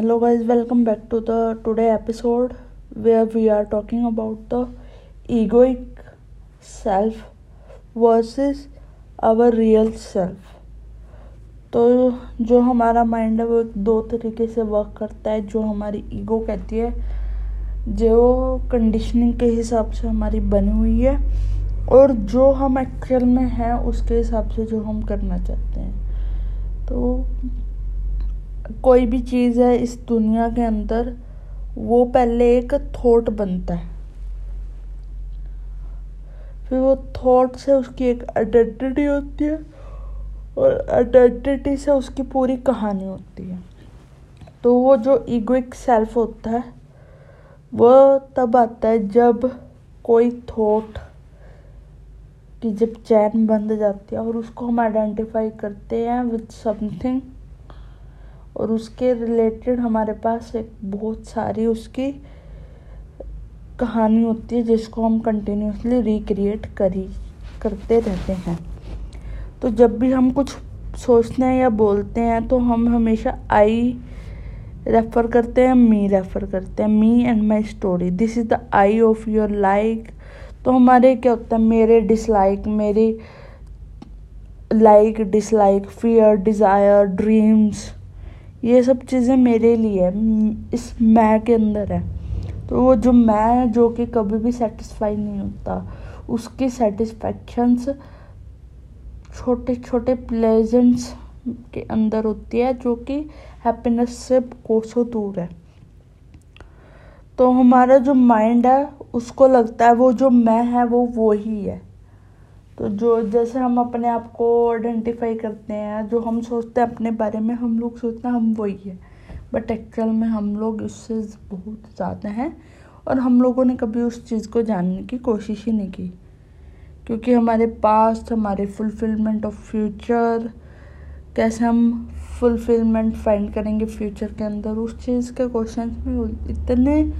Hello guys welcome back to the today episode where we are talking about the egoic self versus our real self तो जो हमारा mind है वो एक दो तरीके से वर्क करता है, जो हमारी ईगो कहती है, जो कंडीशनिंग के हिसाब से हमारी बनी हुई है, और जो हम एक्चुअल में हैं, उसके हिसाब से जो हम करना चाहते हैं। तो कोई भी चीज़ है इस दुनिया के अंदर, वो पहले एक थॉट बनता है। फिर वो थॉट से उसकी एक आइडेंटिटी होती है और आइडेंटिटी से उसकी पूरी कहानी होती है। तो वो जो ईगोइक सेल्फ होता है, वो तब आता है जब कोई थॉट की जब चैन बंद जाती है और उसको हम आइडेंटिफाई करते हैं विद समथिंग और उसके रिलेटेड हमारे पास एक बहुत सारी उसकी कहानी होती है जिसको हम कंटिन्यूसली रिक्रिएट करी, करते रहते हैं। तो जब भी हम कुछ सोचते हैं या बोलते हैं तो हम हमेशा आई रेफ़र करते हैं मी रेफ़र करते हैं me and my story this is the I of your like तो हमारे क्या होता है? मेरे डिसलाइक मेरी like dislike fear desire dreams ये सब चीज़ें मेरे लिए इस मैं के अंदर है। तो वो जो मैं जो कि कभी भी सेटिस्फाई नहीं होता, उसकी सेटिस्फैक्शंस छोटे छोटे प्लेजेंट्स के अंदर होती है, जो कि हैप्पीनेस से कोसों दूर है। तो हमारा जो माइंड है, उसको लगता है वो जो मैं है, वो वो ही है। तो जो जैसे हम अपने आप को आइडेंटिफाई करते हैं, जो हम सोचते हैं अपने बारे में, हम लोग सोचते हैं हम वही है। बट एक्चुअल में हम लोग उससे बहुत ज़्यादा हैं और हम लोगों ने कभी उस चीज़ को जानने की कोशिश ही नहीं की। क्योंकि हमारे पास्ट हमारे फुलफिलमेंट ऑफ़ फ्यूचर कैसे हम फुलफिलमेंट फाइंड करेंगे फ्यूचर के अंदर, उस चीज़ के क्वेश्चन में इतने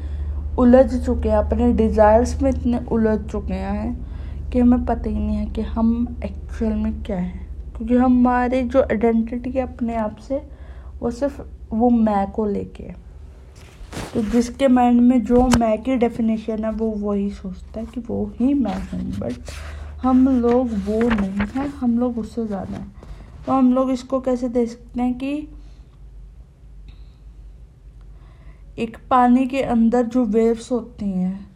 उलझ चुके हैं, अपने डिज़ायर्स में इतने उलझ चुके हैं। कि हमें पता ही नहीं है कि हम एक्चुअल में क्या हैं। क्योंकि हमारे जो आइडेंटिटी है अपने आप से, वो सिर्फ़ वो मैं को लेके है। तो जिसके माइंड में जो मैं की डेफिनेशन है, वो वही सोचता है कि वो ही मैं हूँ। बट हम लोग वो नहीं हैं, हम लोग उससे ज़्यादा हैं। तो हम लोग इसको कैसे दे सकते हैं कि एक पानी के अंदर जो वेव्स होती हैं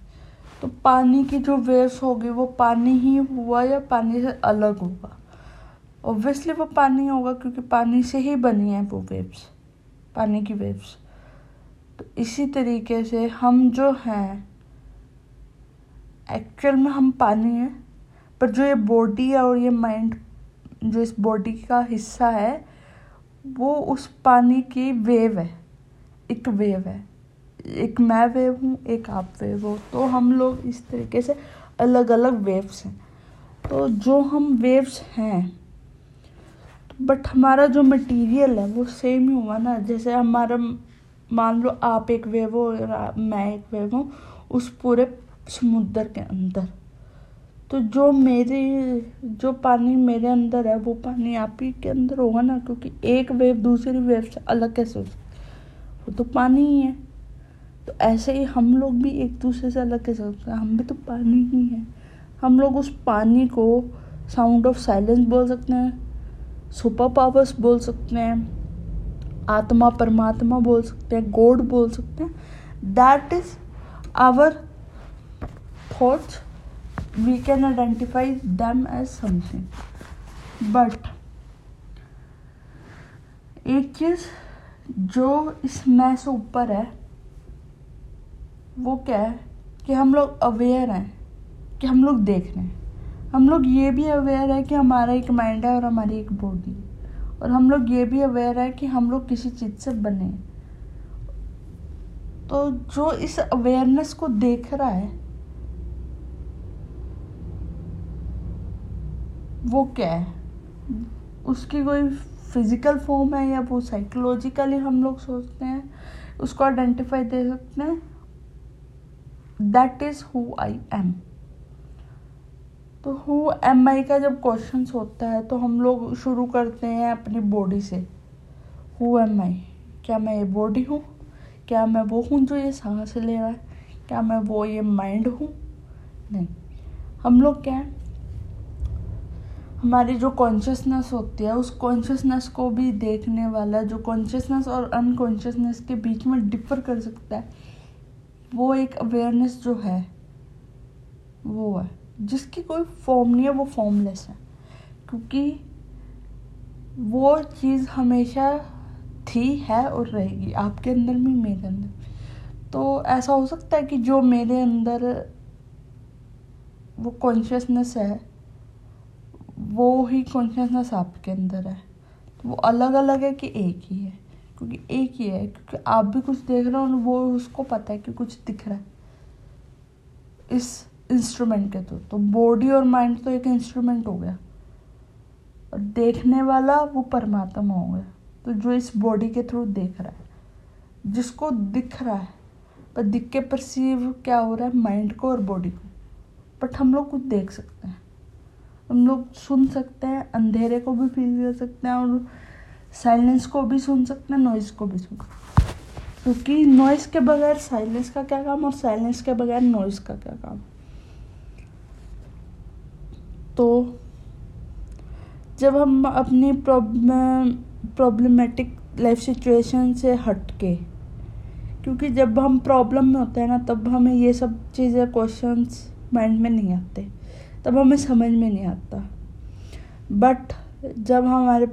तो पानी की जो वेव्स होगी, वो पानी ही हुआ या पानी से अलग होगा ऑब्वियसली वो पानी होगा क्योंकि पानी से ही बनी है वो वेव्स पानी की वेव्स तो इसी तरीके से हम जो हैं एक्चुअल में हम पानी हैं, पर जो ये बॉडी है और ये माइंड जो इस बॉडी का हिस्सा है, वो उस पानी की वेव है, एक वेव है. एक मैं वेव हूँ, एक आप वेव हो। तो हम लोग इस तरीके से अलग अलग वेव्स हैं। तो जो हम वेव्स हैं बट हमारा जो मटेरियल है, वो सेम ही हुआ ना। जैसे हमारा, मान लो आप एक वेव हो और मैं एक वेव हूँ, उस पूरे समुद्र के अंदर। तो जो मेरे, जो पानी मेरे अंदर है, वो पानी आप ही के अंदर होगा ना, क्योंकि एक वेव दूसरी वेव से अलग कैसे हो? वो तो पानी ही है। तो ऐसे ही हम लोग भी एक दूसरे से अलग कैसे सकते हैं? हम भी तो पानी ही हैं। हम लोग उस पानी को साउंड ऑफ़ साइलेंस बोल सकते हैं सुपर पावर्स बोल सकते हैं, आत्मा परमात्मा बोल सकते हैं, गॉड बोल सकते हैं। That is our thoughts we can identify them as something but एक चीज़ जो इस मैं से ऊपर है वो क्या है कि हम लोग अवेयर हैं, कि हम लोग देख रहे हैं। हम लोग ये भी अवेयर है कि हमारा एक माइंड है और हमारी एक बॉडी और हम लोग ये भी अवेयर है कि हम लोग किसी चीज़ से बने तो जो इस अवेयरनेस को देख रहा है, वो क्या है? उसकी कोई फ़िज़िकल फॉर्म है या वो साइकोलॉजिकली हम लोग सोचते हैं, उसको आइडेंटिफाई दे सकते हैं? That is who I am तो हु एम आई का जब क्वेश्चन होता है तो हम लोग शुरू करते हैं अपनी बॉडी से। हु एम आई क्या मैं ये बॉडी हूँ? क्या मैं वो हूँ जो ये सांस ले रहा है? क्या मैं वो ये माइंड हूँ? नहीं। हम लोग क्या है? हमारी जो कॉन्शियसनेस होती है, उस कॉन्शियसनेस को भी देखने वाला, जो कॉन्शियसनेस और अनकॉन्शियसनेस के बीच में डिफर कर सकता है। वो एक अवेयरनेस जो है, वो है। जिसकी कोई फॉर्म नहीं है, वो फॉर्मलेस है। क्योंकि वो चीज़ हमेशा थी, है और रहेगी। आपके अंदर भी मेरे अंदर। तो ऐसा हो सकता है कि जो मेरे अंदर वो कॉन्शियसनेस है, वो ही कॉन्शियसनेस आपके अंदर है। तो वो अलग अलग है कि एक ही है। क्योंकि एक ही है, क्योंकि आप भी कुछ देख रहे हो वो उसको पता है कि कुछ दिख रहा है। इस इंस्ट्रूमेंट के तो तो बॉडी और माइंड तो एक इंस्ट्रूमेंट हो गया। और देखने वाला वो परमात्मा हो गया। तो जो इस बॉडी के थ्रू देख रहा है, जिसको दिख रहा है, पर दिख के परसीव क्या हो रहा है माइंड को और बॉडी को। बट हम लोग कुछ देख सकते हैं। हम लोग सुन सकते हैं, अंधेरे को भी फील कर सकते हैं और साइलेंस को भी सुन सकते हैं नॉइज़ को भी सुन सकते हैं। क्योंकि नॉइज़ के बगैर साइलेंस का क्या काम और साइलेंस के बगैर नॉइज़ का क्या काम? तो जब हम अपनी प्रॉब्लम प्रॉब्लमेटिक लाइफ सिचुएशन से हट के क्योंकि जब हम प्रॉब्लम में होते हैं ना, तब हमें ये सब चीज़ें क्वेश्चंस माइंड में नहीं आते, तब हमें समझ में नहीं आता। बट जब हमारे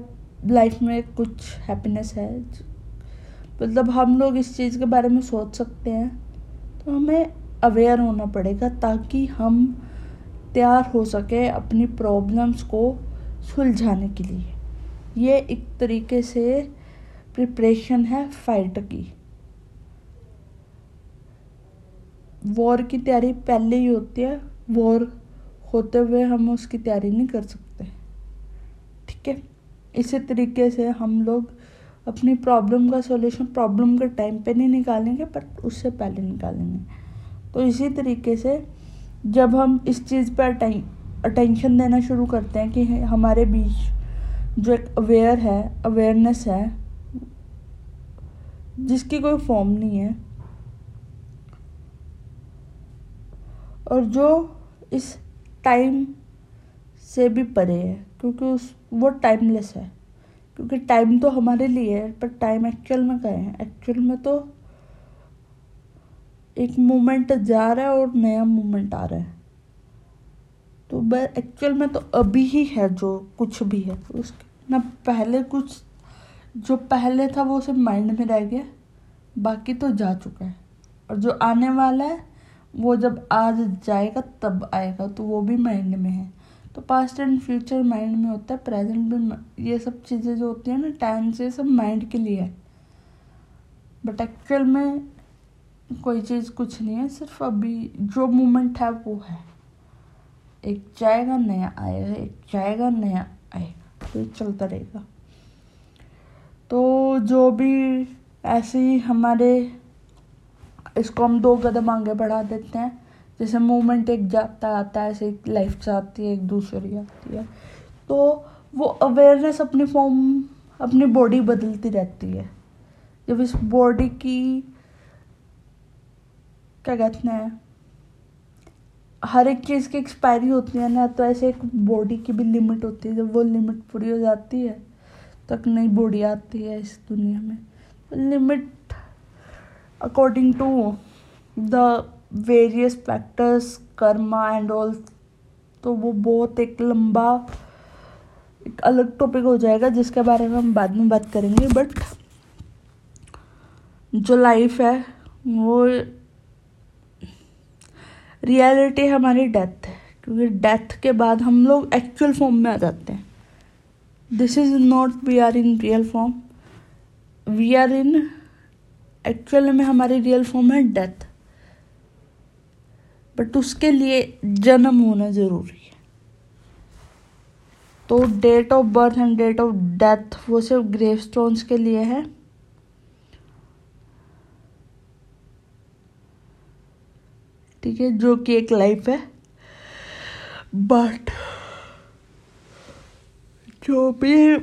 लाइफ में कुछ हैप्पीनेस है। मतलब हम लोग इस चीज़ के बारे में सोच सकते हैं। तो हमें अवेयर होना पड़ेगा ताकि हम तैयार हो सके अपनी प्रॉब्लम्स को सुलझाने के लिए। ये एक तरीके से प्रिपरेशन है फाइट की। वॉर की तैयारी पहले ही होती है। वॉर होते हुए हम उसकी तैयारी नहीं कर सकते। ठीक है? इसी तरीके से हम लोग अपनी प्रॉब्लम का सॉल्यूशन प्रॉब्लम के टाइम पे नहीं निकालेंगे, पर उससे पहले निकालेंगे। तो इसी तरीके से जब हम इस चीज़ पर अटेंशन देना शुरू करते हैं कि हमारे बीच जो एक अवेयर है अवेयरनेस है, जिसकी कोई फॉर्म नहीं है, और जो इस टाइम से भी परे है, क्योंकि उस, वो टाइमलेस है। क्योंकि टाइम तो हमारे लिए है पर टाइम एक्चुअल में क्या है। एक्चुअल में तो एक मोमेंट जा रहा है और नया मोमेंट आ रहा है। तो बस एक्चुअल में तो अभी ही है जो कुछ भी है। उसके, ना पहले कुछ, जो पहले था वो सिर्फ़ माइंड में रह गया, बाकी तो जा चुका है। और जो आने वाला है, वो जब आज जाएगा, तब आएगा तो वो भी माइंड में है। तो पास्ट एंड फ्यूचर माइंड में होता है प्रेजेंट भी ये सब चीज़ें जो होती हैं ना टाइम से सब माइंड के लिए है। बट एक्चुअल में कोई चीज़ कुछ नहीं है, सिर्फ़ अभी जो मोमेंट है वो है। एक जाएगा, नया आएगा, एक जाएगा, नया आएगा तो चलता रहेगा। तो जो भी ऐसे ही हमारे, इसको हम दो कदम आगे बढ़ा देते हैं। जैसे मोमेंट एक जाता आता है, ऐसे एक लाइफ जाती है, एक दूसरी आती है। तो वो अवेयरनेस अपनी फॉर्म अपनी बॉडी बदलती रहती है। जब इस बॉडी की, क्या कहते हैं, हर एक चीज़ की एक्सपायरी होती है ना तो ऐसे एक बॉडी की भी लिमिट होती है। जब वो लिमिट पूरी हो जाती है तक नई बॉडी आती है इस दुनिया में। Limit according to the various factors karma and all तो वो बहुत एक लंबा, एक अलग टॉपिक हो जाएगा, जिसके बारे में हम बाद में बात करेंगे बट जो लाइफ है, वो रियलिटी हमारी डेथ है, क्योंकि डेथ के बाद हम लोग एक्चुअल फॉर्म में आ जाते हैं। This is not we are in real form we are in actual में हमारी रियल फॉर्म है डेथ बट उसके लिए जन्म होना ज़रूरी है। तो date of birth and date of death वो सिर्फ़ ग्रेव के लिए है। ठीक है, जो कि एक लाइफ है। बट जो भी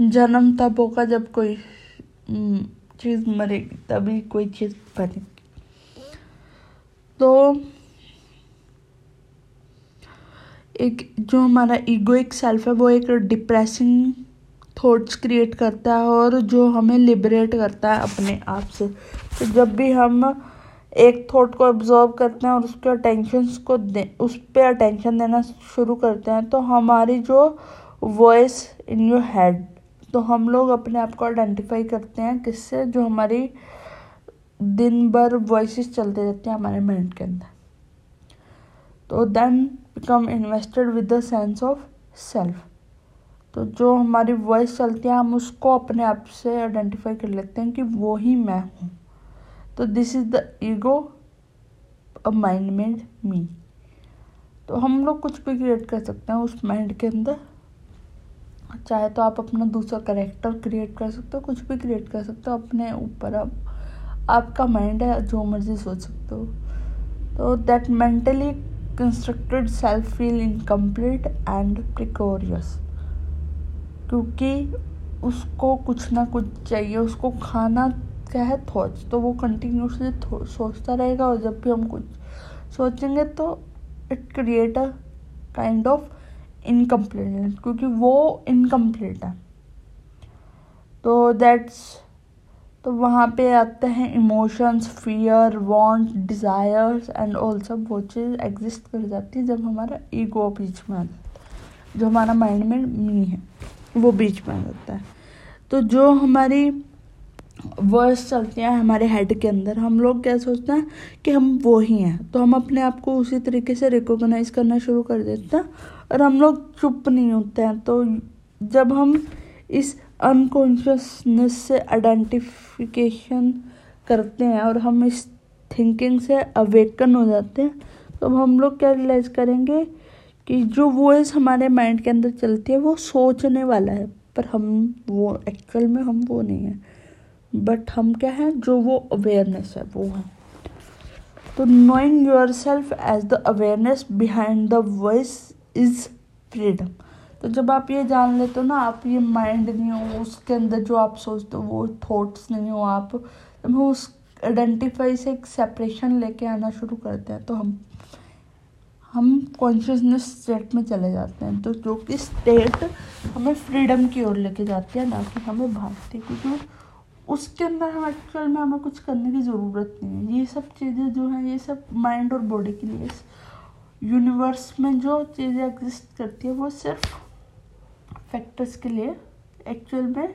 जन्म तब होगा जब कोई चीज़ मरेगी, तभी कोई चीज़ बनेगी। तो एक जो हमारा ईगोइक सेल्फ है, वो एक डिप्रेसिंग थॉट्स क्रिएट करता है और जो हमें लिबरेट करता है अपने आप से। तो जब भी हम एक थॉट को ऑब्ज़र्व करते हैं और उसके अटेंशन को दे, उस पर अटेंशन देना शुरू करते हैं तो हमारी जो वॉइस इन योर हेड तो हम लोग अपने आप को आइडेंटिफाई करते हैं किससे? जो हमारी दिन भर वॉइस चलते रहते हैं हमारे माइंड के अंदर। तो then become invested with the sense of self तो जो हमारी वॉइस चलती है, हम उसको अपने आप से आइडेंटिफाई कर लेते हैं कि वो ही मैं हूँ। तो this is the ego a mind made me तो हम लोग कुछ भी क्रिएट कर सकते हैं उस माइंड के अंदर। चाहे तो आप अपना दूसरा करेक्टर क्रिएट कर सकते हो, कुछ भी क्रिएट कर सकते हो, अपने ऊपर अब आपका माइंड है, जो मर्ज़ी सोच सकते हो। तो that mentally constructed self feel incomplete and precarious क्योंकि उसको कुछ ना कुछ चाहिए, उसको खाना क्या है थॉट्स तो वो कंटिन्यूसली सोचता रहेगा और जब भी हम कुछ सोचेंगे तो it create a kind of incompleteness क्योंकि वो इनकम्प्लीट है। तो दैट्स तो वहाँ पे आते हैं emotions fear want desires and all सब वो चीज़ एग्जिस्ट कर जाती है जब हमारा ईगो बीच में आता है। जो हमारा माइंड में मी है, वो बीच में आ जाता है। तो जो हमारी वर्ड्स चलती हैं हमारे हेड के अंदर, हम लोग क्या सोचते हैं कि हम वो ही हैं। तो हम अपने आप को उसी तरीके से रिकोगनाइज करना शुरू कर देते हैं और हम लोग चुप नहीं होते हैं। तो जब हम इस अनकॉन्शियसनेस से आइडेंटिफिकेशन करते हैं और हम इस थिंकिंग से अवेकन हो जाते हैं। तो हम लोग क्या रियलाइज़ करेंगे कि जो वॉइस हमारे माइंड के अंदर चलती है, वो सोचने वाला है। पर हम वो एक्चुअल में हम वो नहीं है। बट हम क्या है? जो वो अवेयरनेस है, वो है। तो knowing your self as the awareness behind the voice is freedom तो जब आप ये जान लेते हो ना, आप ये माइंड नहीं हो, उसके अंदर जो आप सोचते हो, वो थॉट्स नहीं हो, आप जब हम उस आइडेंटिफाई से एक सेपरेशन लेके आना शुरू करते हैं तो हम हम कॉन्शियसनेस स्टेट में चले जाते हैं। तो जो कि स्टेट हमें फ्रीडम की ओर लेके जाती है, ना कि हमें भागती क्योंकि उसके अंदर हम एक्चुअल में हमें कुछ करने की ज़रूरत नहीं है। ये सब चीज़ें जो हैं, ये सब माइंड और बॉडी के लिए यूनिवर्स में जो चीज़ें एग्जिस्ट करती है, वो सिर्फ़ फैक्टर्स के लिए एक्चुअल में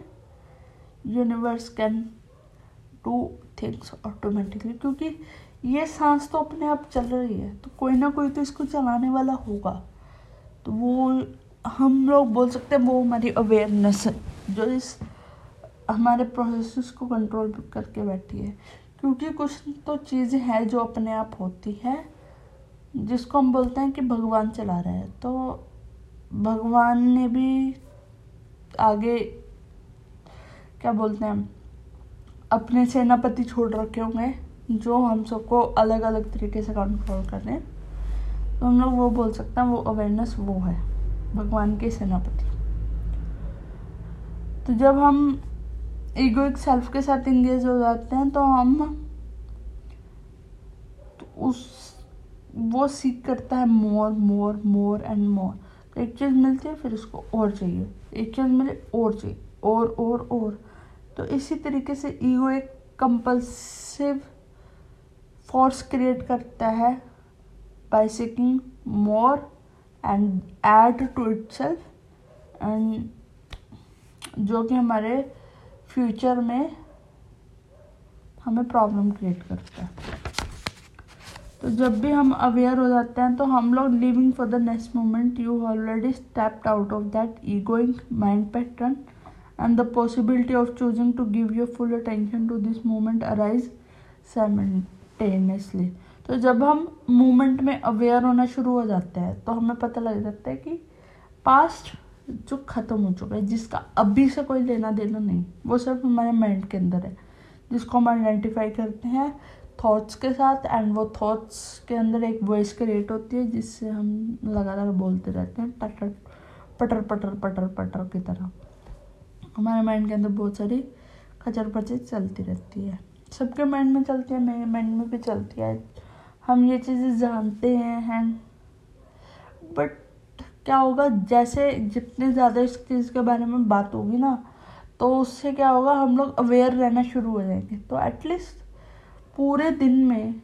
universe can do things automatically क्योंकि ये सांस तो अपने आप चल रही है तो कोई ना कोई तो इसको चलाने वाला होगा। तो वो हम लोग बोल सकते हैं वो हमारी अवेयरनेस है, जो इस हमारे प्रोसेस को कंट्रोल करके बैठी है। क्योंकि कुछ तो चीज़ें हैं जो अपने आप होती है, जिसको हम बोलते हैं कि भगवान चला रहा है तो भगवान ने भी आगे, क्या बोलते हैं, अपने सेनापति छोड़ रखे होंगे, जो हम सबको अलग अलग तरीके से कंट्रोल कर तो हम लोग वो बोल सकते हैं, वो अवेयरनेस वो है, भगवान के सेनापति। तो जब हम ईगोइक सेल्फ के साथ इंगेज हो जाते हैं तो हम तो उस, वो सीख करता है मोर मोर मोर एंड मोर एक चीज़ मिलती है, फिर उसको और चाहिए। एक चीज़ मिले, और चाहिए। और और और। तो इसी तरीके से ईगो एक कंपल्सिव फोर्स क्रिएट करता है by seeking more and add to it self and जो कि हमारे फ्यूचर में हमें प्रॉब्लम क्रिएट करता है। तो जब भी हम अवेयर हो जाते हैं तो हम लोग living for the next moment you already stepped out of that egoing mind pattern and the possibility of choosing to give your full attention to this moment arise simultaneously तो जब हम मोमेंट में अवेयर होना शुरू हो जाते हैं तो हमें पता लग जाता है कि पास्ट जो ख़त्म हो चुका है, जिसका अभी से कोई लेना देना नहीं, वो सिर्फ़ हमारे माइंड के अंदर है, जिसको हम आइडेंटिफाई करते हैं थॉट्स के साथ एंड वो थॉट्स के अंदर एक वॉइस क्रिएट होती है, जिससे हम लगातार बोलते रहते हैं, टटर, पटर पटर पटर पटर की तरह। हमारे माइंड के अंदर बहुत सारी खचर पचर चलती रहती है। सबके माइंड में चलती है, मेरे माइंड में भी चलती है। हम ये चीज़ें जानते हैं हैं। बट क्या होगा, जैसे जितने ज़्यादा इस चीज़ के बारे में बात होगी ना तो उससे क्या होगा, हम लोग अवेयर रहना शुरू हो जाएँगे। तो एटलीस्ट पूरे दिन में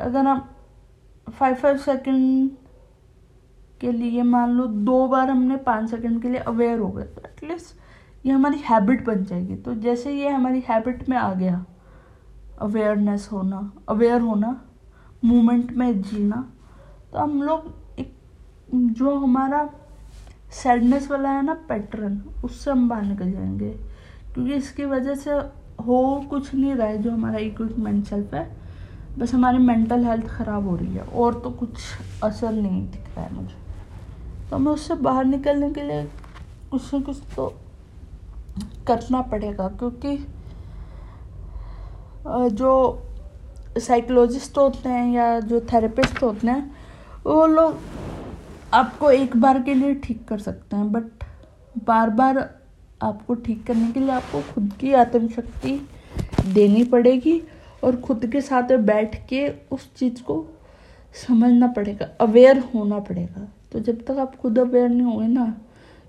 अगर हम फाइव फाइव सेकेंड के लिए मान लो दो बार हमने पाँच सेकेंड के लिए अवेयर हो गए तो एटलीस्ट ये हमारी हैबिट बन जाएगी। तो जैसे ये हमारी हैबिट में आ गया अवेयरनेस होना अवेयर होना मोमेंट में जीना तो हम लोग एक जो हमारा सैडनेस वाला है ना पैटर्न उससे हम बाहर निकल जाएँगे। क्योंकि इसकी वजह से हो कुछ नहीं रहा है जो हमारा इक्विपमेंट सेल्फ है। बस हमारी मेंटल हेल्थ ख़राब हो रही है और तो कुछ असर नहीं दिख रहा है मुझे। तो हमें उससे बाहर निकलने के लिए कुछ न कुछ तो करना पड़ेगा क्योंकि जो साइकोलॉजिस्ट होते हैं या जो थेरेपिस्ट होते हैं, वो लोग आपको एक बार के लिए ठीक कर सकते हैं बट बार बार आपको ठीक करने के लिए आपको खुद की आत्मशक्ति देनी पड़ेगी और खुद के साथ बैठ के उस चीज़ को समझना पड़ेगा अवेयर होना पड़ेगा। तो जब तक आप खुद अवेयर नहीं होंगे ना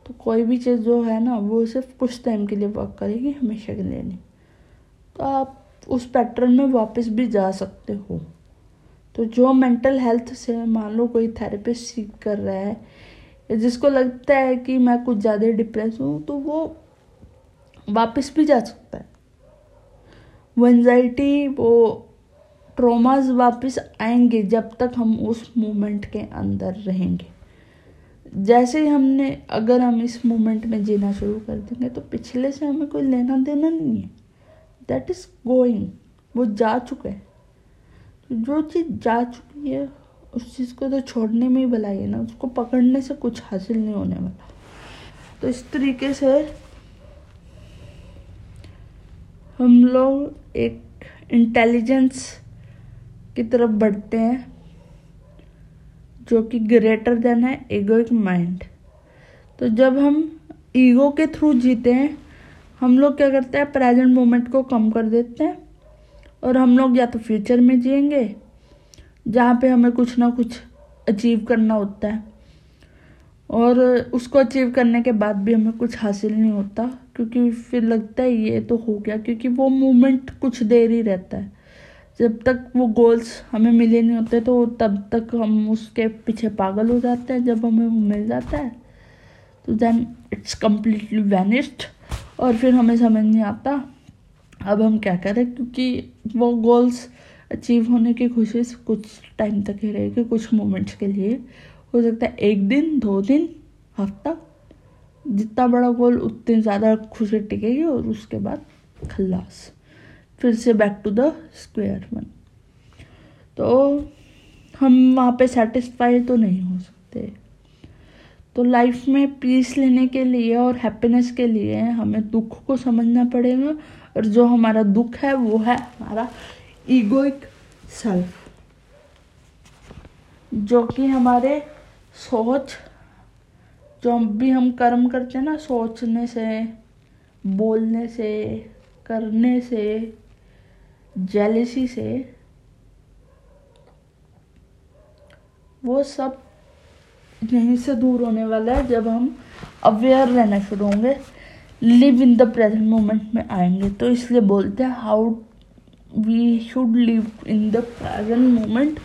तो कोई भी चीज़ जो है ना, वो सिर्फ़ कुछ टाइम के लिए वर्क करेगी, हमेशा के लिए नहीं। तो आप उस पैटर्न में वापस भी जा सकते हो। तो जो मेंटल हेल्थ से मान लो कोई थेरेपिस्ट सीख कर रहा है, जिसको लगता है कि मैं कुछ ज़्यादा डिप्रेस हूँ तो वो वापस भी जा सकता है। वो एनजाइटी वो ट्रोमाज वापस आएँगे जब तक हम उस मोमेंट के अंदर रहेंगे। जैसे ही हमने, अगर हम इस मोमेंट में जीना शुरू कर देंगे तो पिछले से हमें कोई लेना देना नहीं है। दैट इज़ गोइंग वो जा चुका है। जो चीज़ जा चुकी है, उस चीज़ को तो छोड़ने में ही भलाई है ना, उसको पकड़ने से कुछ हासिल नहीं होने वाला। तो इस तरीके से हम लोग एक इंटेलिजेंस की तरफ़ बढ़ते हैं, जो कि ग्रेटर देन है ईगोइक माइंड तो जब हम ईगो के थ्रू जीते हैं, हम लोग क्या करते हैं? प्रेजेंट मोमेंट को कम कर देते हैं, और हम लोग या तो फ्यूचर में जिएँगे, जहाँ पे हमें कुछ ना कुछ अचीव करना होता है, और उसको अचीव करने के बाद भी हमें कुछ हासिल नहीं होता। क्योंकि फिर लगता है ये तो हो गया, क्योंकि वो मोमेंट कुछ देर ही रहता है। जब तक वो गोल्स हमें मिले नहीं होते तो तब तक हम उसके पीछे पागल हो जाते हैं। जब हमें वो मिल जाता है तो देन इट्स कम्प्लीटली वैनिस्ड और फिर हमें समझ नहीं आता अब हम क्या करें, क्योंकि वो गोल्स अचीव होने की खुशी कुछ टाइम तक ही रहेगी, कुछ मोमेंट्स के लिए। हो सकता है एक दिन, दो दिन, हफ़्ता जितना बड़ा गोल, उतनी ज़्यादा खुशी टिकेगी और उसके बाद खल्लास। फिर से back to the square one तो हम वहाँ पे सेटिस्फाई तो नहीं हो सकते। तो लाइफ में पीस लेने के लिए और हैप्पीनेस के लिए हमें दुख को समझना पड़ेगा और जो हमारा दुख है, वो है हमारा ईगोइक सेल्फ जो कि हमारे सोच जो भी हम कर्म करते हैं ना, सोचने से, बोलने से, करने से जेलिसी से, वो सब यहीं से दूर होने वाला है जब हम अवेयर रहना शुरू होंगे। Live in the present moment में आएँगे। तो इसलिए बोलते हैं how we should live in the present moment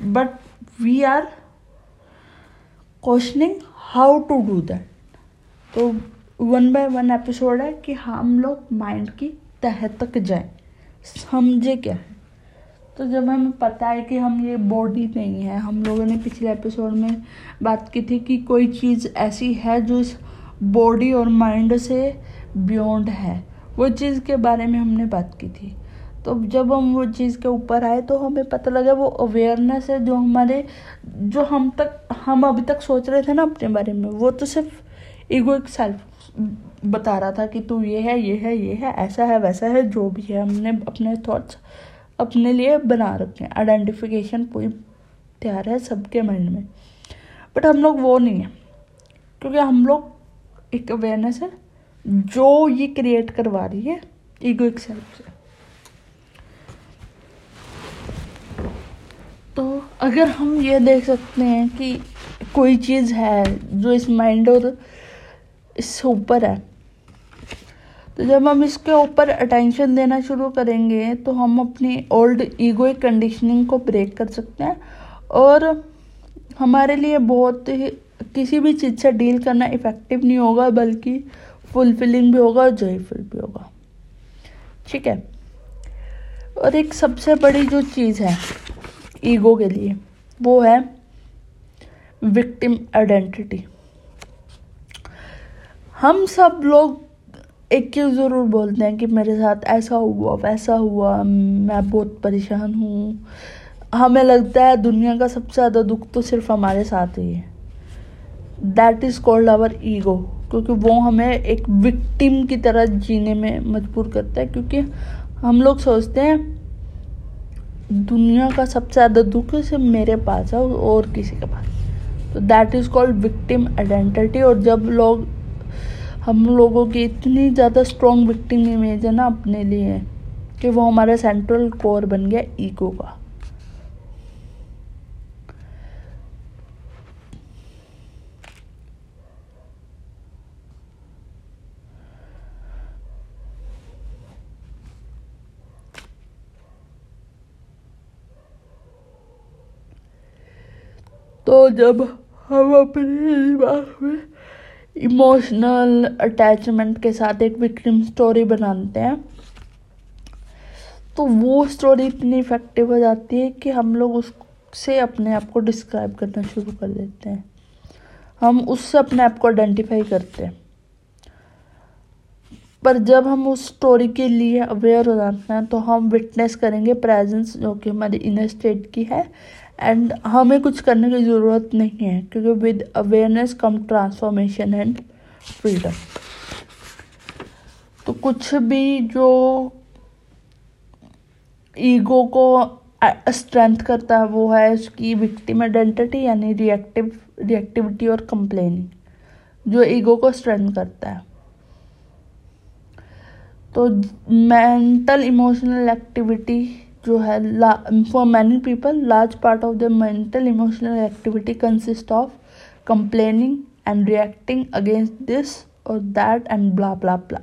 but we are questioning how to do that तो वन बाय वन एपिसोड है कि हम लोग माइंड की तह तक जाए। समझे क्या? है तो जब हमें पता है कि हम ये बॉडी नहीं है, हम लोगों ने पिछले एपिसोड में बात की थी कि कोई चीज़ ऐसी है जो इस बॉडी और माइंड से बियॉन्ड है। वो चीज़ के बारे में हमने बात की थी। तो जब हम वो चीज़ के ऊपर आए तो हमें पता लगा वो अवेयरनेस है जो हमारे, जो हम तक, हम अभी तक सोच रहे थे ना अपने बारे में। वो तो सिर्फ़ ईगो एक सेल्फ बता रहा था कि तू ये है ये है ये है, ऐसा है, वैसा है, जो भी है, हमने अपने थॉट्स अपने लिए बना रखे हैं। आइडेंटिफिकेशन पूरी तैयार है सबके माइंड में। बट हम लोग वो नहीं है, क्योंकि हम लोग एक अवेयरनेस है, जो ये क्रिएट करवा रही है ईगो एक सेल्फ से। तो अगर हम ये देख सकते हैं कि कोई चीज़ है जो इस माइंड और इससे ऊपर है तो जब हम इसके ऊपर अटेंशन देना शुरू करेंगे तो हम अपनी ओल्ड ईगोइक कंडीशनिंग को ब्रेक कर सकते हैं और हमारे लिए बहुत ही, किसी भी चीज़ से डील करना इफ़ेक्टिव नहीं होगा, बल्कि फुलफिलिंग भी होगा और जॉयफुल भी होगा। ठीक है? और एक सबसे बड़ी जो चीज़ है ईगो के लिए, वो है विक्टिम आइडेंटिटी। हम सब लोग एक चीज़ ज़रूर बोलते हैं कि मेरे साथ ऐसा हुआ, वैसा हुआ, मैं बहुत परेशान हूँ। हमें लगता है दुनिया का सबसे ज़्यादा दुख तो सिर्फ़ हमारे साथ ही है। That is called our ego क्योंकि वो हमें एक विक्टिम की तरह जीने में मजबूर करता है, क्योंकि हम लोग सोचते हैं दुनिया का सबसे ज़्यादा दुख सिर्फ़ मेरे पास है और किसी के पास। तो that is called victim identity और जब लोग हम लोगों की इतनी ज़्यादा स्ट्रॉन्ग विक्टिम इमेज है ना अपने लिए कि वो हमारा सेंट्रल कोर बन गया ईगो का। तो जब हम अपने दिमाग में इमोशनल अटैचमेंट के साथ एक विक्टिम स्टोरी बनाते हैं तो वो स्टोरी इतनी इफ़ेक्टिव हो जाती है कि हम लोग उससे अपने आप को डिस्क्राइब करना शुरू कर देते हैं। हम उससे अपने आप को आइडेंटिफाई करते हैं। पर जब हम उस स्टोरी के लिए अवेयर हो जाते हैं तो हम विटनेस करेंगे प्रेजेंस जो कि हमारी इनर स्टेट की है एंड हमें कुछ करने की ज़रूरत नहीं है, क्योंकि with awareness come transformation and freedom तो कुछ भी जो ईगो को स्ट्रेंथ करता है, वो है उसकी विक्टिम आइडेंटिटी यानी रिएक्टिव रिएक्टिविटी और कंप्लेनिंग जो ईगो को स्ट्रेंथ करता है। तो मेंटल इमोशनल एक्टिविटी जो है for many people large part of the mental emotional activity consist of complaining and reacting against this और that and blah blah blah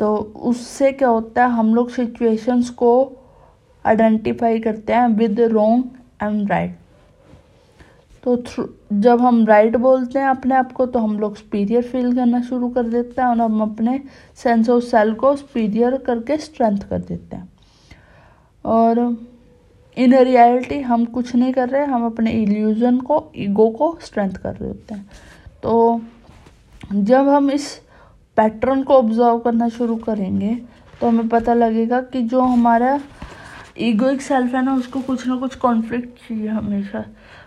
तो उससे क्या होता है, हम लोग सिचुएशंस को आइडेंटिफाई करते हैं विद रोंग एंड राइट तो थ्रू जब हम राइट बोलते हैं अपने आप को तो हम लोग सुपीरियर फील करना शुरू कर देते हैं और हम अपने सेंस ऑफ़ सेल को सुपीरियर करके स्ट्रेंथ कर देते हैं। और इन रियलिटी हम कुछ नहीं कर रहे, हम अपने इल्यूज़न को ईगो को स्ट्रेंथ कर रहे होते हैं। तो जब हम इस पैटर्न को ऑब्ज़र्व करना शुरू करेंगे तो हमें पता लगेगा कि जो हमारा ईगोइक सेल्फ है ना, उसको कुछ ना कुछ कॉन्फ्लिक्ट चाहिए हमेशा।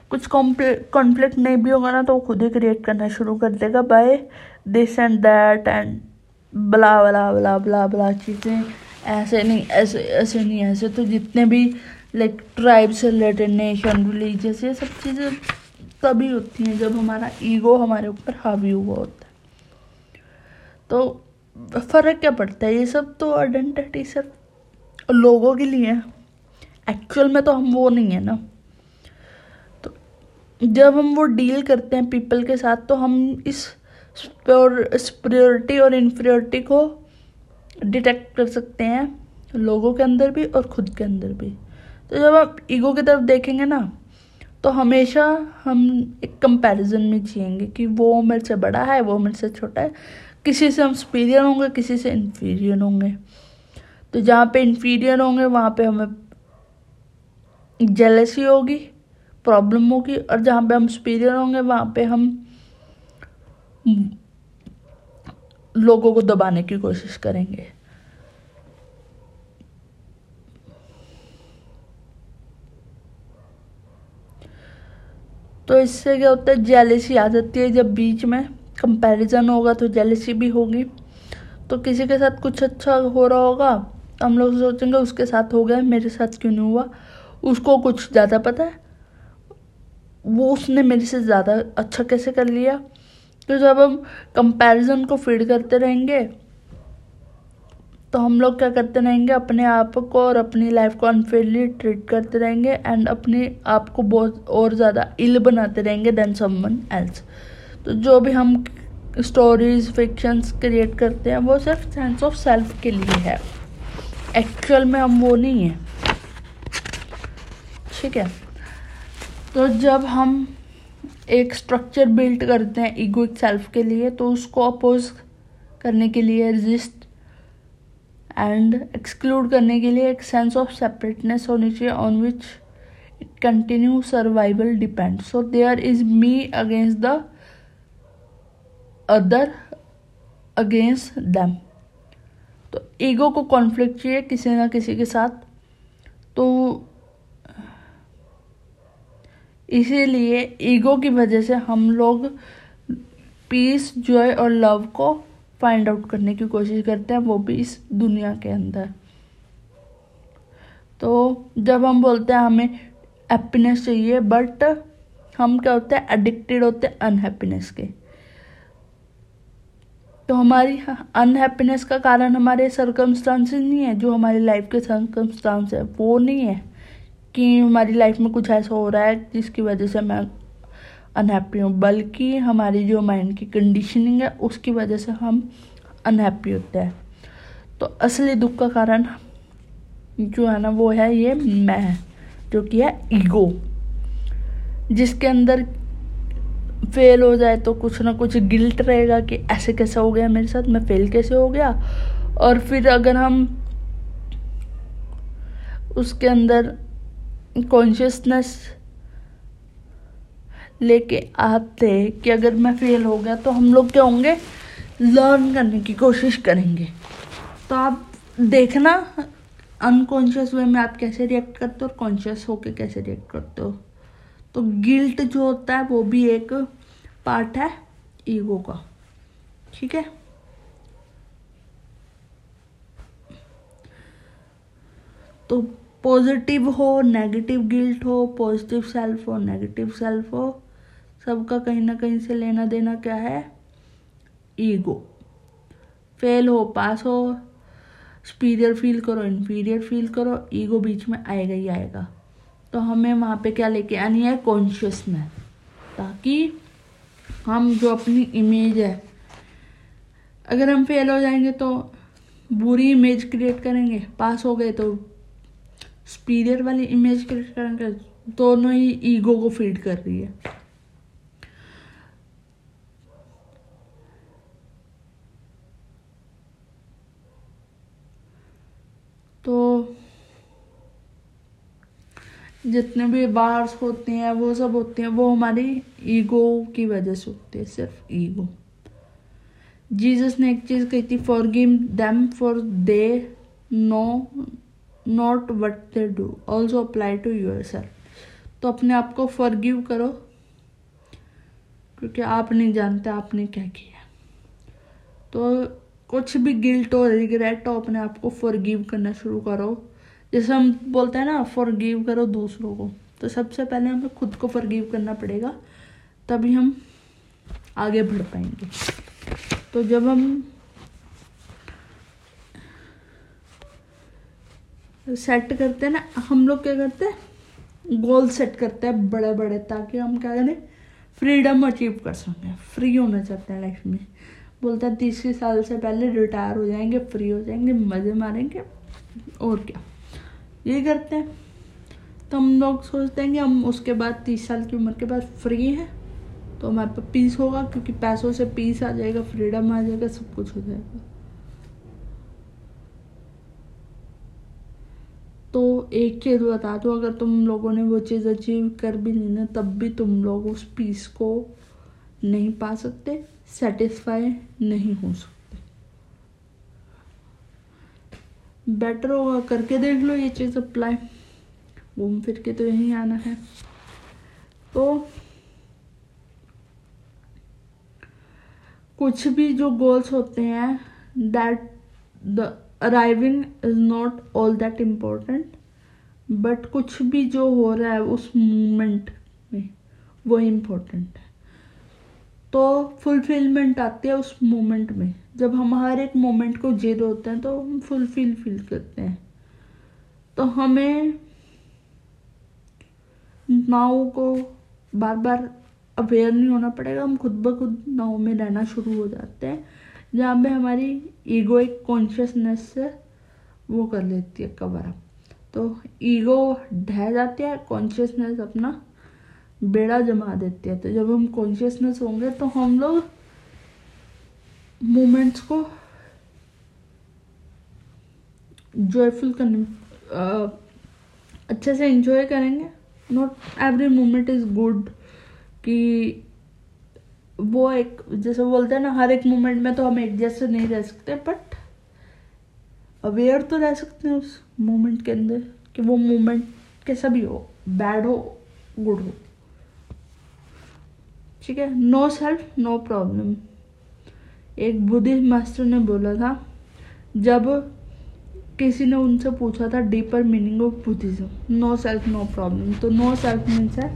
कुछ कॉन्फ्लिक्ट नहीं भी होगा ना तो वो खुद ही क्रिएट करना शुरू कर देगा by this and that and blah blah blah बला बला चीज़ें। ऐसे नहीं, ऐसे ऐसे नहीं, ऐसे तो जितने भी लाइक ट्राइब से रिलेटेड नेशन रिलीजियस ये सब चीज़ें तभी होती हैं जब हमारा ईगो हमारे ऊपर हावी हुआ होता है। तो फ़र्क क्या पड़ता है? ये सब तो आइडेंटिटी सिर्फ़ लोगों के लिए है। एक्चुअल में तो हम वो नहीं है ना। तो जब हम वो डील करते हैं पीपल के साथ तो हम इस स्प्योरिटी और इन्फियोरिटी को डिटेक्ट कर सकते हैं लोगों के अंदर भी और खुद के अंदर भी। तो जब आप ईगो की तरफ़ देखेंगे ना तो हमेशा हम एक कंपैरिजन में जिएँगे कि वो मेरे से बड़ा है, वो मेरे से छोटा है। किसी से हम सुपीरियर होंगे, किसी से इन्फीरियर होंगे। तो जहाँ पे इन्फीरियर होंगे, वहाँ पे हमें जेलसी होगी प्रॉब्लम होगी, और जहाँ पे हम सुपीरियर होंगे, वहाँ पे हम लोगों को दबाने की कोशिश करेंगे। तो इससे क्या होता है जेलसी आ जाती है जब बीच में कंपैरिजन होगा तो जेलसी भी होगी। तो किसी के साथ कुछ अच्छा हो रहा होगा, हम लोग सोचेंगे उसके साथ हो गया, मेरे साथ क्यों नहीं हुआ? उसको कुछ ज़्यादा पता है? वो उसने मेरे से ज़्यादा अच्छा कैसे कर लिया? तो जब हम कंपैरिजन को फ़ीड करते रहेंगे तो हम लोग क्या करते रहेंगे? अपने आप को और अपनी लाइफ को अनफेयरली ट्रीट करते रहेंगे एंड अपने आप को बहुत और ज़्यादा इल बनाते रहेंगे देन समवन एल्स तो जो भी हम स्टोरीज फिक्शंस क्रिएट करते हैं, वो सिर्फ़ सेंस ऑफ़ सेल्फ के लिए है। एक्चुअल में हम वो नहीं है। ठीक है? तो जब हम एक स्ट्रक्चर बिल्ड करते हैं ईगोइक सेल्फ के लिए तो उसको अपोज करने के लिए रजिस्ट एंड एक्सक्लूड करने के लिए एक सेंस ऑफ़ सेपरेटनेस होनी चाहिए on which it continue survival depend so there is me against the other against them तो ईगो को कॉन्फ्लिक्ट चाहिए किसी ना किसी के साथ। तो इसीलिए ईगो की वजह से हम लोग पीस जॉय और लव को फाइंड आउट करने की कोशिश करते हैं, वो भी इस दुनिया के अंदर। तो जब हम बोलते हैं हमें हैप्पीनेस चाहिए बट हम क्या होते हैं? एडिक्टेड होते हैं अनहैप्पीनेस के। तो हमारी अनहैप्पीनेस का कारण हमारे सरकमस्टांसेस नहीं है, जो हमारी लाइफ के सरकमस्टांस है, वो नहीं है। कि हमारी लाइफ में कुछ ऐसा हो रहा है जिसकी वजह से मैं अनहैप्पी हूँ। बल्कि हमारी जो माइंड की कंडीशनिंग है, उसकी वजह से हम अनहैप्पी होते हैं। तो असली दुख का कारण जो है ना, वो है ये मैं, जो कि है ईगो जिसके अंदर फेल हो जाए तो कुछ ना कुछ गिल्ट रहेगा कि ऐसे कैसे हो गया मेरे साथ, मैं फेल कैसे हो गया? और फिर अगर हम उसके अंदर कॉन्शियसनेस लेके आते कि अगर मैं फेल हो गया तो हम लोग क्या होंगे? लर्न करने की कोशिश करेंगे। तो आप देखना अनकॉन्शियस वे में आप कैसे रिएक्ट करते हो और कॉन्शियस होके कैसे रिएक्ट करते हो। तो गिल्ट जो होता है वो भी एक पार्ट है ईगो का। ठीक है? तो पॉजिटिव हो, नेगेटिव गिल्ट हो, पॉजिटिव सेल्फ हो, नेगेटिव सेल्फ हो, सबका कहीं ना कहीं से लेना देना क्या है? ईगो फेल हो पास हो सुपीरियर फील करो इन्फीरियर फील करो ईगो बीच में आएगा ही आएगा। तो हमें वहाँ पे क्या लेके आनी है? कॉन्शियसनेस ताकि हम जो अपनी इमेज है, अगर हम फेल हो जाएँगे तो बुरी इमेज क्रिएट करेंगे। पास हो गए तो सुपीरियर वाली इमेज क्रिएट करेंगे दोनों ही ईगो को फ़ीड कर रही है। तो जितने भी बार्स होते हैं, वो सब होते हैं, वो हमारी ईगो की वजह से होते हैं, सिर्फ़ ईगो जीसस ने एक चीज़ कही थी forgive them for they know not what they do also apply to yourself तो अपने आप को फॉरगिव करो, क्योंकि आप नहीं जानते आपने क्या किया। तो कुछ भी गिल्ट हो रिग्रेट हो, अपने आप को फॉरगिव करना शुरू करो। जैसे हम बोलते हैं ना फॉरगिव करो दूसरों को। तो सबसे पहले हमें खुद को फॉरगिव करना पड़ेगा, तभी हम आगे बढ़ पाएँगे। तो जब हम सेट करते हैं ना, हम लोग क्या करते हैं? गोल सेट करते हैं बड़े बड़े ताकि हम क्या करें? फ्रीडम अचीव कर सकें। फ्री होना चाहते हैं लाइफ में। बोलता है तीस साल से पहले रिटायर हो जाएँगे फ्री हो जाएँगे, मज़े मारेंगे। और क्या? ये करते हैं। तो हम लोग सोचते हैं कि हम उसके बाद, तीस साल की उम्र के बाद फ्री हैं। तो हमारे पास पीस होगा, क्योंकि पैसों से पीस आ जाएगा फ्रीडम आ जाएगा, सब कुछ हो जाएगा। तो एक चीज़ बता दो अगर तुम लोगों ने वो चीज़ अचीव कर भी ली ना, तब भी तुम लोग उस पीस को नहीं पा सकते सेटिस्फाई नहीं हो सकते। बेटर होगा करके देख लो ये चीज़ अप्लाई घूम फिर के तो यहीं आना है। तो कुछ भी जो गोल्स होते हैं that the arriving is not all that important but कुछ भी जो हो रहा है उस मोमेंट में वो इम्पोर्टेंट है। तो फुलफिलमेंट आती है उस मोमेंट में। जब हम हर एक मोमेंट को जी रहे होते हैं तो हम फुलफिल फील करते हैं। तो हमें नाव को बार बार अवेयर नहीं होना पड़ेगा। हम खुद ब खुद नाव में रहना शुरू हो जाते हैं। जहाँ पे हमारी ईगो एक कॉन्शियसनेस से वो कर लेती है कवर अप तो ईगो ढह जाती है कॉन्शियसनेस अपना बेड़ा जमा देती है. तो जब हम कॉन्शियसनेस होंगे तो हम लोग मोमेंट्स को जॉयफुल करने अच्छे से एंजॉय करेंगे. Not every moment is good कि वो एक, जैसे बोलते हैं ना, हर एक मोमेंट में तो हम एक जैसे नहीं रह सकते बट अवेयर तो रह सकते हैं उस मोमेंट के अंदर कि वो मोमेंट कैसा भी हो बैड हो गुड हो। ठीक है? नो सेल्फ नो प्रॉब्लम एक बुद्धिस्ट मास्टर ने बोला था, जब किसी ने उनसे पूछा था deeper meaning of Buddhism no self no problem तो नो सेल्फ मीन्स है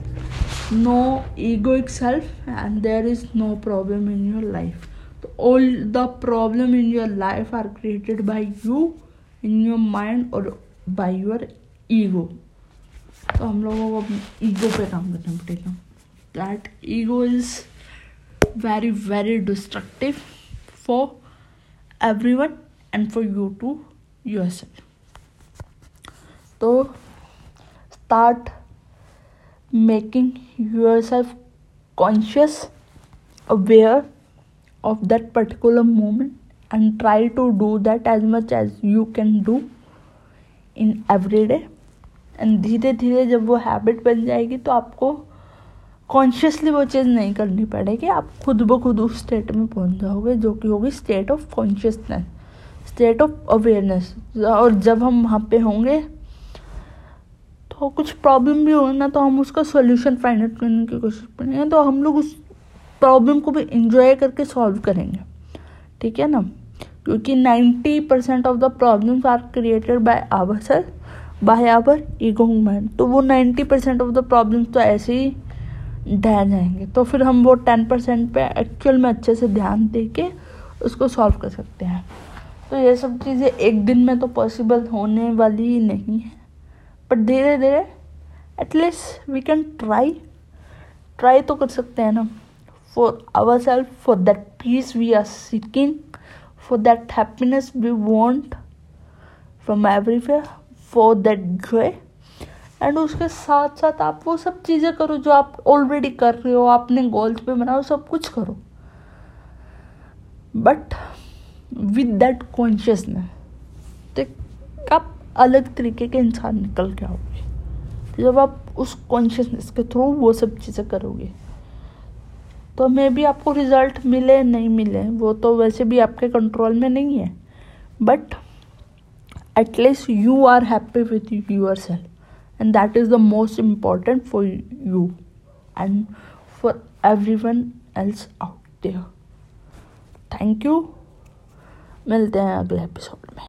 no egoic self and there is no problem in your life तो all the problem in your life are created by you in your mind और by your ego तो हम लोगों को ego पे काम करना पड़ेगा। That ego is very very destructive for everyone and for you too yourself. so start making yourself conscious, aware of that particular moment and try to do that as much as you can do in every day. And धीरे धीरे जब वो habit बन जाएगी तो आपको consciously वो चीज़ नहीं करनी पड़ेगी। आप खुद ब खुद उस स्टेट में पहुँच जाओगे जो कि होगी state of consciousness state of awareness और जब हम वहाँ पे होंगे तो कुछ प्रॉब्लम भी हो ना तो हम उसका सोल्यूशन फाइंड आउट करने की कोशिश करेंगे। तो हम लोग उस प्रॉब्लम को भी इंजॉय करके सॉल्व करेंगे। ठीक है ना? क्योंकि ninety percent of the problems are created by our self by our ego mind तो वो ninety percent of the problems तो ऐसे ही ढह जाएँगे। तो फिर हम वो टेन परसेंट पे एक्चुअल में अच्छे से ध्यान दे के उसको सॉल्व कर सकते हैं। तो ये सब चीज़ें एक दिन में तो पॉसिबल होने वाली ही नहीं है। बट धीरे धीरे at least we can try try तो कर सकते हैं ना. For our self for that peace we are seeking for that happiness we want from everywhere for that joy and उसके साथ साथ आप वो सब चीज़ें करो जो आप ऑलरेडी कर रहे हो, आपने गोल्स पे बनाओ सब कुछ करो. बट विद दैट कॉन्शियसनेस तो आप अलग तरीके के इंसान निकल के आओगे। तो जब आप उस कॉन्शियसनेस के थ्रू वो सब चीज़ें करोगे तो मे भी आपको रिज़ल्ट मिले, नहीं मिले, वो तो वैसे भी आपके कंट्रोल में नहीं है। But at least you are happy with yourself and that is the most important for you and for everyone else out there thank you मिलते हैं अगले एपिसोड में।